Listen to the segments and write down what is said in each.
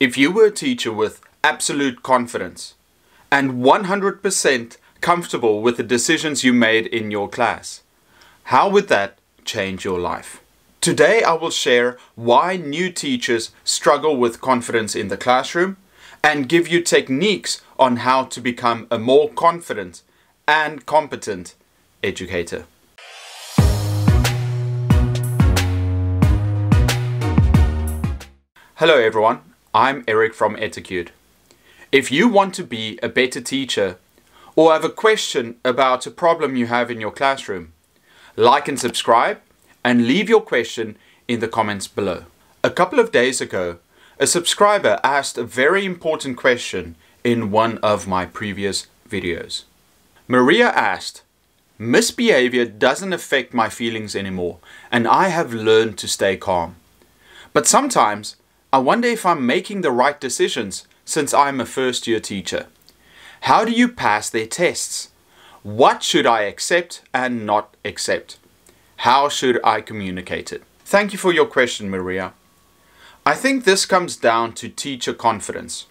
If you were a teacher with absolute confidence and 100% comfortable with the decisions you made in your class, how would that change your life? Today I will share why new teachers struggle with confidence in the classroom and give you techniques on how to become a more confident and competent educator. Hello everyone, I'm Eric from Etacude. If you want to be a better teacher or have a question about a problem you have in your classroom, like and subscribe and leave your question in the comments below. A couple of days ago, a subscriber asked a very important question in one of my previous videos. Maria asked, Misbehavior doesn't affect my feelings anymore, and I have learned to stay calm. But sometimes I wonder if I'm making the right decisions since I'm a first year teacher. How do you pass their tests? What should I accept and not accept? How should I communicate it? Thank you for your question, Maria. I think this comes down to teacher confidence.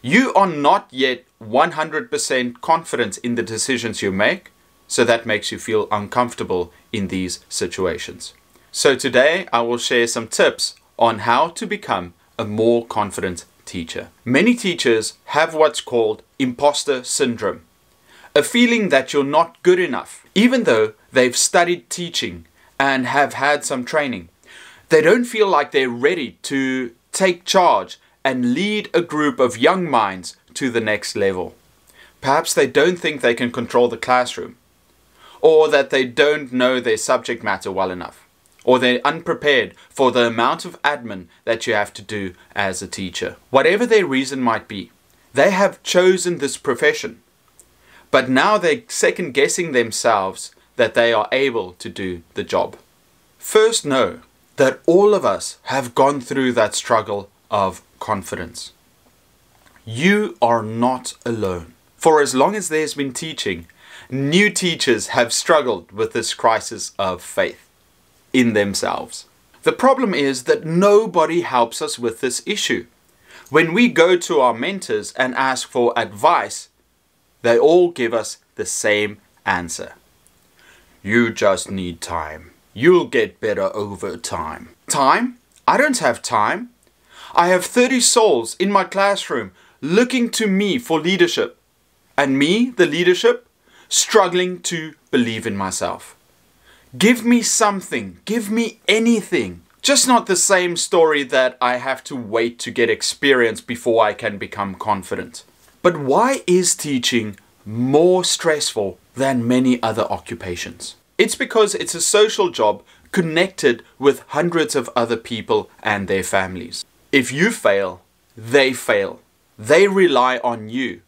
You are not yet 100% confident in the decisions you make, so that makes you feel uncomfortable in these situations. So today I will share some tips on how to become a more confident teacher. Many teachers have what's called imposter syndrome, a feeling that you're not good enough, even though they've studied teaching and have had some training. They don't feel like they're ready to take charge and lead a group of young minds to the next level. Perhaps they don't think they can control the classroom, or that they don't know their subject matter well enough or they're unprepared for the amount of admin that you have to do as a teacher. Whatever their reason might be, they have chosen this profession. But now they're second guessing themselves that they are able to do the job. First, know that all of us have gone through that struggle of confidence. You are not alone. For as long as there's been teaching, new teachers have struggled with this crisis of faith in themselves. The problem is that nobody helps us with this issue. When we go to our mentors and ask for advice, they all give us the same answer. You just need time. You'll get better over time. Time? I don't have time. I have 30 souls in my classroom looking to me for leadership. And me, the leadership, struggling to believe in myself. Give me something. Give me anything. Just not the same story that I have to wait to get experience before I can become confident. But why is teaching more stressful than many other occupations? It's because it's a social job connected with hundreds of other people and their families. If you fail, they fail. They rely on you.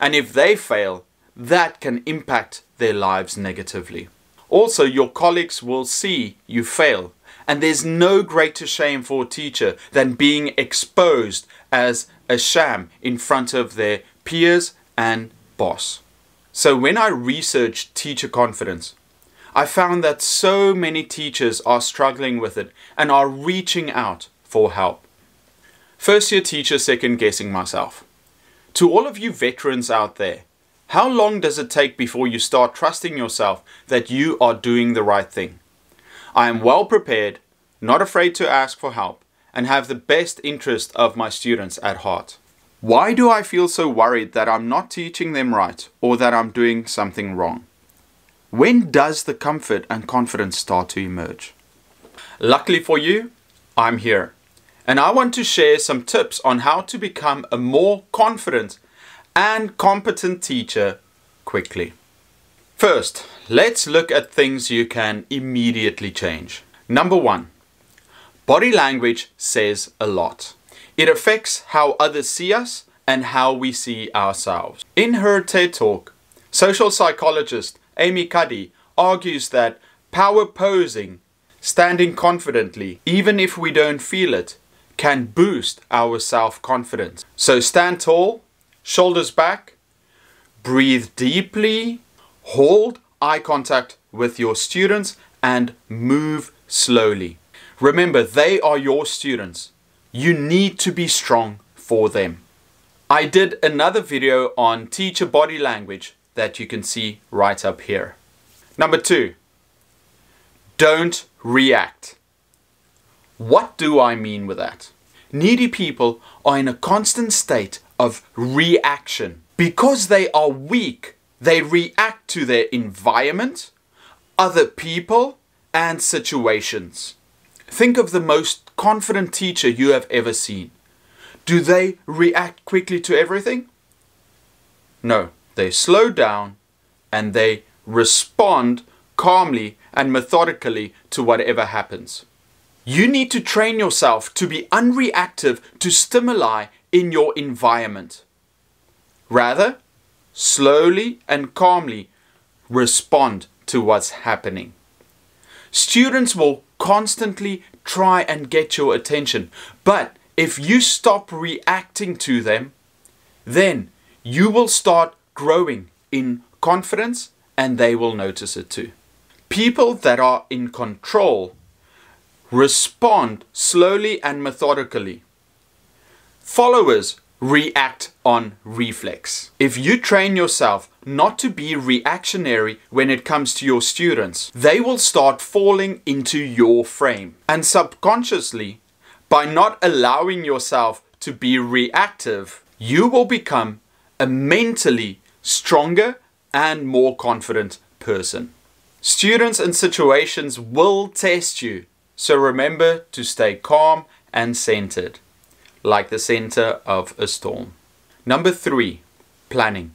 And if they fail, that can impact their lives negatively. Also, your colleagues will see you fail. And there's no greater shame for a teacher than being exposed as a sham in front of their peers and boss. So, when I researched teacher confidence, I found that so many teachers are struggling with it and are reaching out for help. First year teacher, second guessing myself. To all of you veterans out there, how long does it take before you start trusting yourself that you are doing the right thing? I am well prepared, not afraid to ask for help, and have the best interest of my students at heart. Why do I feel so worried that I'm not teaching them right or that I'm doing something wrong? When does the comfort and confidence start to emerge? Luckily for you, I'm here. And I want to share some tips on how to become a more confident and competent teacher quickly. First, let's look at things you can immediately change. Number one, body language says a lot. It affects how others see us and how we see ourselves. In her TED Talk, social psychologist Amy Cuddy argues that power posing, standing confidently, even if we don't feel it, can boost our self confidence. So stand tall, shoulders back, breathe deeply, hold eye contact with your students, and move slowly. Remember, they are your students. You need to be strong for them. I did another video on teacher body language that you can see right up here. Number two, don't react. What do I mean with that? Needy people are in a constant state of reaction. Because they are weak, they react to their environment, other people, and situations. Think of the most confident teacher you have ever seen. Do they react quickly to everything? No, they slow down and they respond calmly and methodically to whatever happens. You need to train yourself to be unreactive to stimuli in your environment. Rather, slowly and calmly respond to what's happening. Students will constantly try and get your attention, but if you stop reacting to them, then you will start growing in confidence and they will notice it too. People that are in control respond slowly and methodically. Followers react on reflex. If you train yourself not to be reactionary when it comes to your students, they will start falling into your frame. And subconsciously, by not allowing yourself to be reactive, you will become a mentally stronger and more confident person. Students and situations will test you, so remember to stay calm and centered like the center of a storm. Number three, planning.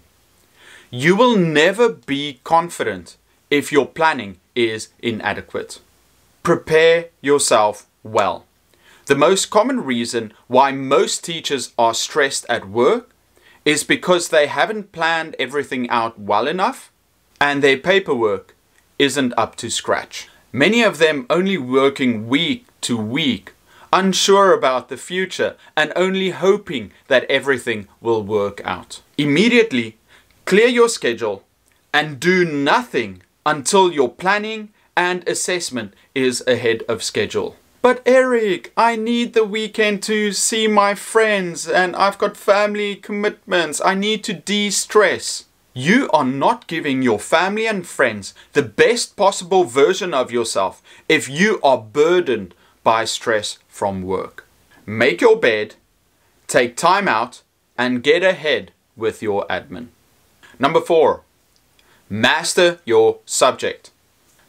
You will never be confident if your planning is inadequate. Prepare yourself well. The most common reason why most teachers are stressed at work is because they haven't planned everything out well enough and their paperwork isn't up to scratch. Many of them only working week to week unsure about the future, and only hoping that everything will work out. Immediately, clear your schedule and do nothing until your planning and assessment is ahead of schedule. But Eric, I need the weekend to see my friends and I've got family commitments. I need to de stress. You are not giving your family and friends the best possible version of yourself if you are burdened by stress from work. Make your bed, take time out, and get ahead with your admin. Number four, master your subject.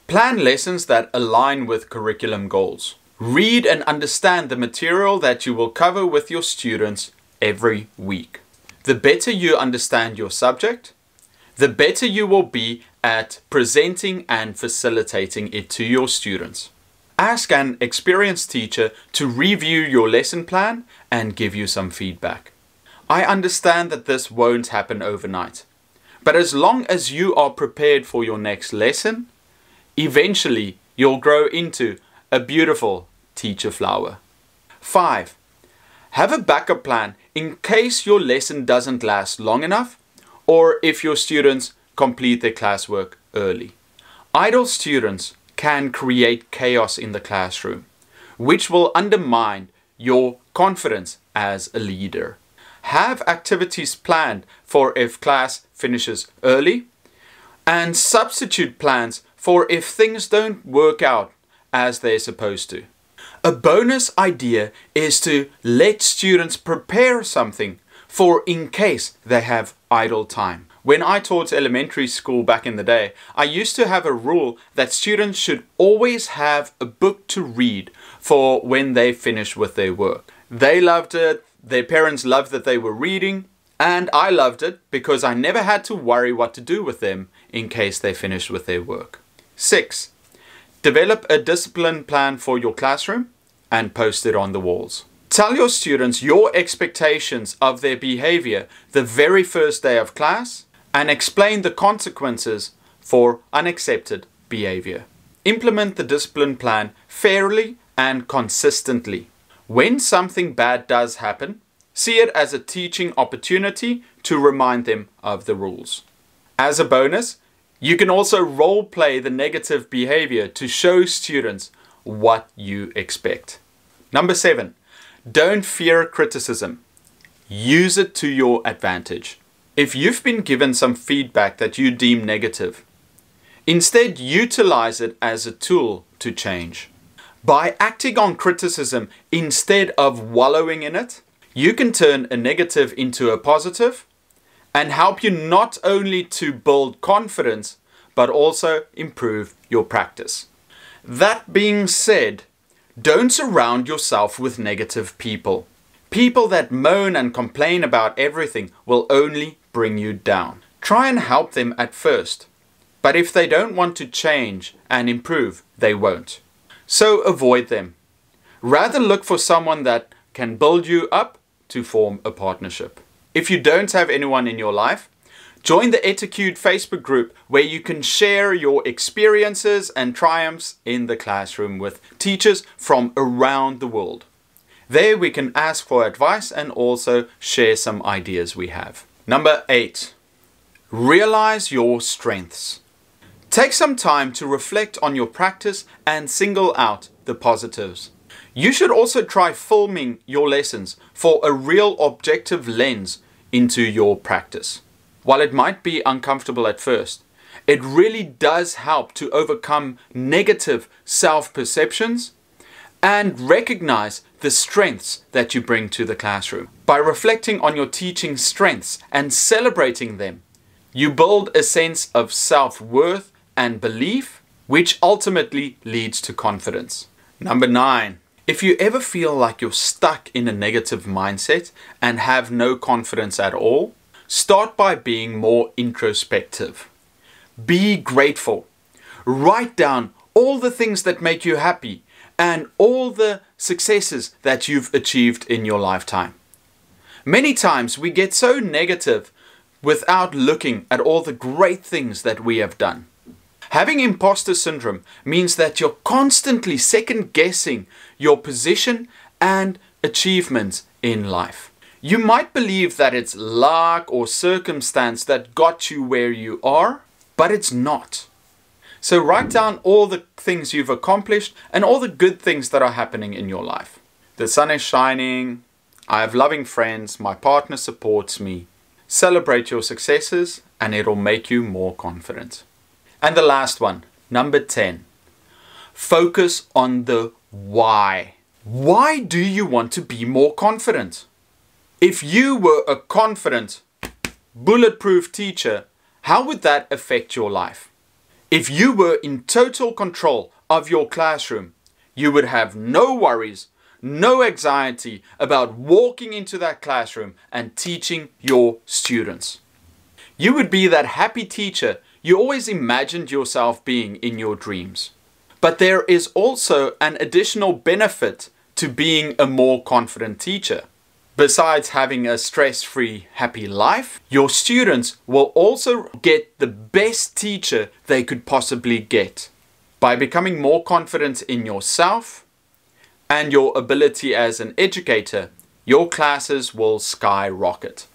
Plan lessons that align with curriculum goals. Read and understand the material that you will cover with your students every week. The better you understand your subject, the better you will be at presenting and facilitating it to your students. Ask an experienced teacher to review your lesson plan and give you some feedback. I understand that this won't happen overnight, but as long as you are prepared for your next lesson, eventually you'll grow into a beautiful teacher flower. 5. Have a backup plan in case your lesson doesn't last long enough or if your students complete their classwork early. Idle students can create chaos in the classroom, which will undermine your confidence as a leader. Have activities planned for if class finishes early, and substitute plans for if things don't work out as they're supposed to. A bonus idea is to let students prepare something for in case they have idle time. When I taught elementary school back in the day, I used to have a rule that students should always have a book to read for when they finish with their work. They loved it, their parents loved that they were reading, and I loved it because I never had to worry what to do with them in case they finished with their work. 6. Develop a discipline plan for your classroom and post it on the walls. Tell your students your expectations of their behavior the very first day of class and explain the consequences for unaccepted behavior. Implement the discipline plan fairly and consistently. When something bad does happen, see it as a teaching opportunity to remind them of the rules. As a bonus, you can also role play the negative behavior to show students what you expect. Number seven, don't fear criticism. use it to your advantage. If you've been given some feedback that you deem negative, instead utilize it as a tool to change. By acting on criticism instead of wallowing in it, you can turn a negative into a positive and help you not only to build confidence, but also improve your practice. That being said, don't surround yourself with negative people. People that moan and complain about everything will only bring you down. Try and help them at first, but if they don't want to change and improve, they won't. So avoid them. Rather look for someone that can build you up to form a partnership. If you don't have anyone in your life, join the Etacude Facebook group where you can share your experiences and triumphs in the classroom with teachers from around the world. There we can ask for advice and also share some ideas we have. Number eight, realize your strengths. Take some time to reflect on your practice and single out the positives. You should also try filming your lessons for a real objective lens into your practice. While it might be uncomfortable at first, it really does help to overcome negative self perceptions and recognize the strengths that you bring to the classroom. By reflecting on your teaching strengths and celebrating them, you build a sense of self worth and belief, which ultimately leads to confidence. Number nine, if you ever feel like you're stuck in a negative mindset and have no confidence at all, start by being more introspective. Be grateful. Write down all the things that make you happy and all the successes that you've achieved in your lifetime. Many times we get so negative without looking at all the great things that we have done. Having imposter syndrome means that you're constantly second guessing your position and achievements in life. You might believe that it's luck or circumstance that got you where you are, but it's not. So write down all the things you've accomplished and all the good things that are happening in your life. The sun is shining, I have loving friends, my partner supports me. Celebrate your successes and it'll make you more confident. And the last one, number 10. Focus on the why. Why do you want to be more confident? If you were a confident, bulletproof teacher, how would that affect your life? If you were in total control of your classroom, you would have no worries, no anxiety about walking into that classroom and teaching your students. You would be that happy teacher you always imagined yourself being in your dreams. But there is also an additional benefit to being a more confident teacher. Besides having a stress free, happy life, your students will also get the best teacher they could possibly get. By becoming more confident in yourself and your ability as an educator, your classes will skyrocket.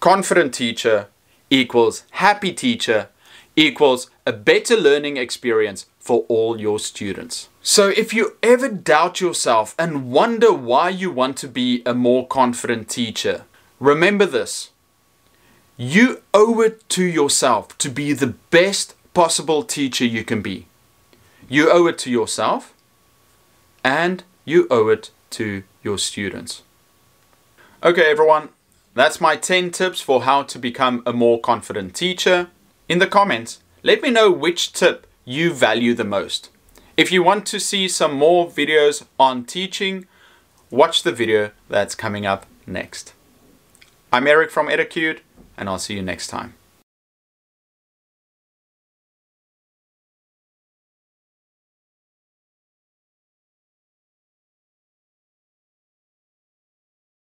Confident teacher equals happy teacher equals a better learning experience for all your students. So if you ever doubt yourself and wonder why you want to be a more confident teacher, remember this. You owe it to yourself to be the best possible teacher you can be. You owe it to yourself and you owe it to your students. Okay, everyone, that's my 10 tips for how to become a more confident teacher. In the comments, let me know which tip you value the most. If you want to see some more videos on teaching, watch the video that's coming up next. I'm Eric from Etacude, and I'll see you next time.